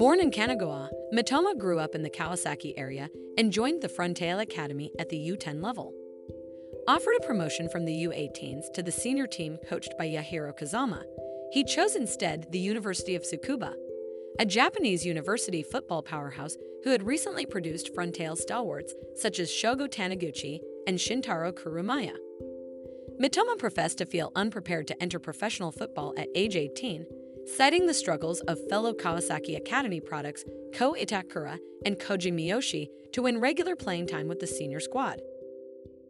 Born in Kanagawa, Mitoma grew up in the Kawasaki area and joined the Frontale Academy at the U10 level. Offered a promotion from the U18s to the senior team coached by Yahiro Kazama, he chose instead the University of Tsukuba, a Japanese university football powerhouse who had recently produced Frontale stalwarts such as Shogo Taniguchi and Shintaro Kurumaya. Mitoma professed to feel unprepared to enter professional football at age 18, citing the struggles of fellow Kawasaki Academy products Ko Itakura and Koji Miyoshi to win regular playing time with the senior squad.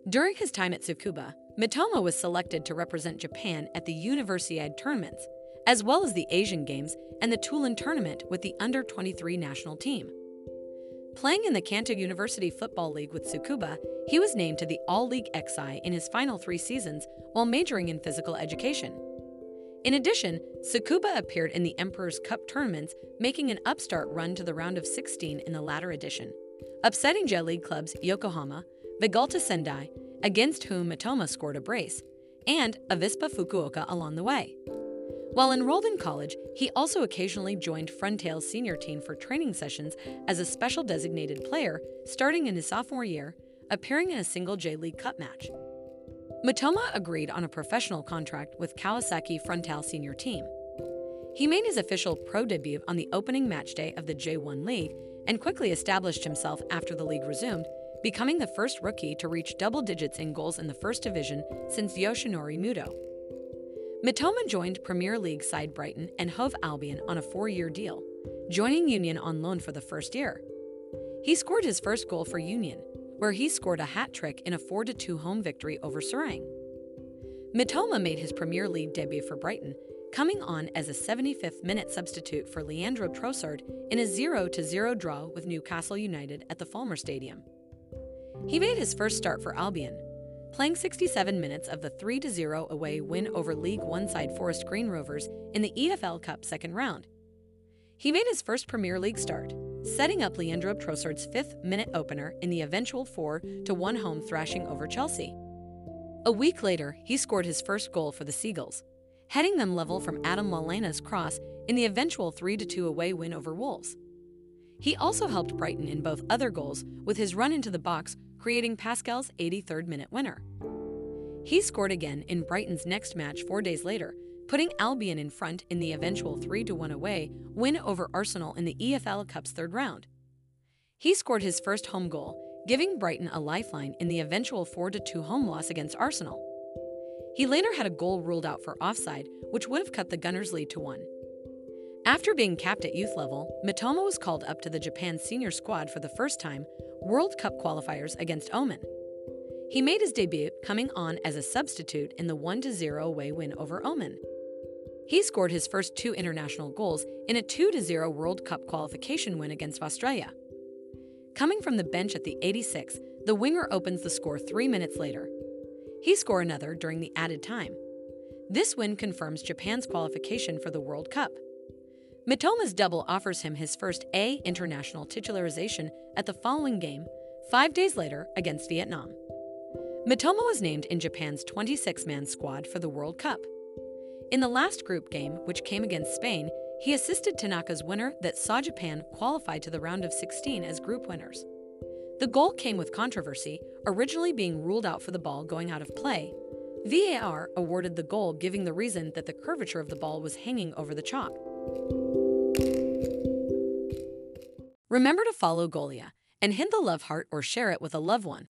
During his time at Tsukuba, Mitoma was selected to represent Japan at the Universiade tournaments, as well as the Asian Games and the Toulon tournament with the under 23 national team. Playing in the Kanto University Football League with Tsukuba, he was named to the All League XI in his final three seasons while majoring in physical education. In addition, Tsukuba appeared in the Emperor's Cup tournaments, making an upstart run to the round of 16 in the latter edition, upsetting J League clubs Yokohama, Vegalta Sendai, against whom Mitoma scored a brace, and Avispa Fukuoka along the way. While enrolled in college, he also occasionally joined Frontale's senior team for training sessions as a special designated player, starting in his sophomore year, appearing in a single J League Cup match. Mitoma agreed on a professional contract with Kawasaki Frontale senior team. He made his official pro debut on the opening match day of the J1 League and quickly established himself after the league resumed, becoming the first rookie to reach double digits in goals in the first division since Yoshinori Muto. Mitoma joined Premier League side Brighton and Hove Albion on a four-year deal, joining Union on loan for the first year. He scored his first goal for Union, where he scored a hat trick in a 4-2 home victory over Seraing. Mitoma made his Premier League debut for Brighton, coming on as a 75th minute substitute for Leandro Trossard in a 0-0 draw with Newcastle United at the Falmer Stadium. He made his first start for Albion, playing 67 minutes of the 3 0 away win over League One side Forest Green Rovers in the EFL Cup second round. He made his first Premier League start, setting up Leandro Trossard's fifth minute opener in the eventual 4 1 home thrashing over Chelsea. A week later, he scored his first goal for the Seagulls, heading them level from Adam Lallana's cross in the eventual 3 2 away win over Wolves. He also helped Brighton in both other goals with his run into the box creating Pascal's 83rd minute winner. He scored again in Brighton's next match four days later, putting Albion in front in the eventual 3 1 away win over Arsenal in the EFL Cup's third round. He scored his first home goal, giving Brighton a lifeline in the eventual 4 2 home loss against Arsenal. He later had a goal ruled out for offside, which would have cut the Gunners' lead to one. After being capped at youth level, Mitoma was called up to the Japan senior squad for the first time, World Cup qualifiers against Oman. He made his debut coming on as a substitute in the 1 0 away win over Oman. He scored his first two international goals in a 2 0 World Cup qualification win against Australia. Coming from the bench at the 86th, the winger opens the score three minutes later. He scored another during the added time. This win confirms Japan's qualification for the World Cup. Mitoma's double offers him his first A international titularization at the following game, five days later against Vietnam. Mitoma was named in Japan's 26 man squad for the World Cup. In the last group game, which came against Spain, he assisted Tanaka's winner that saw Japan qualify to the round of 16 as group winners. The goal came with controversy, originally being ruled out for the ball going out of play. VAR awarded the goal, giving the reason that the curvature of the ball was hanging over the chalk. Remember to follow Golia and hit the love heart or share it with a loved one.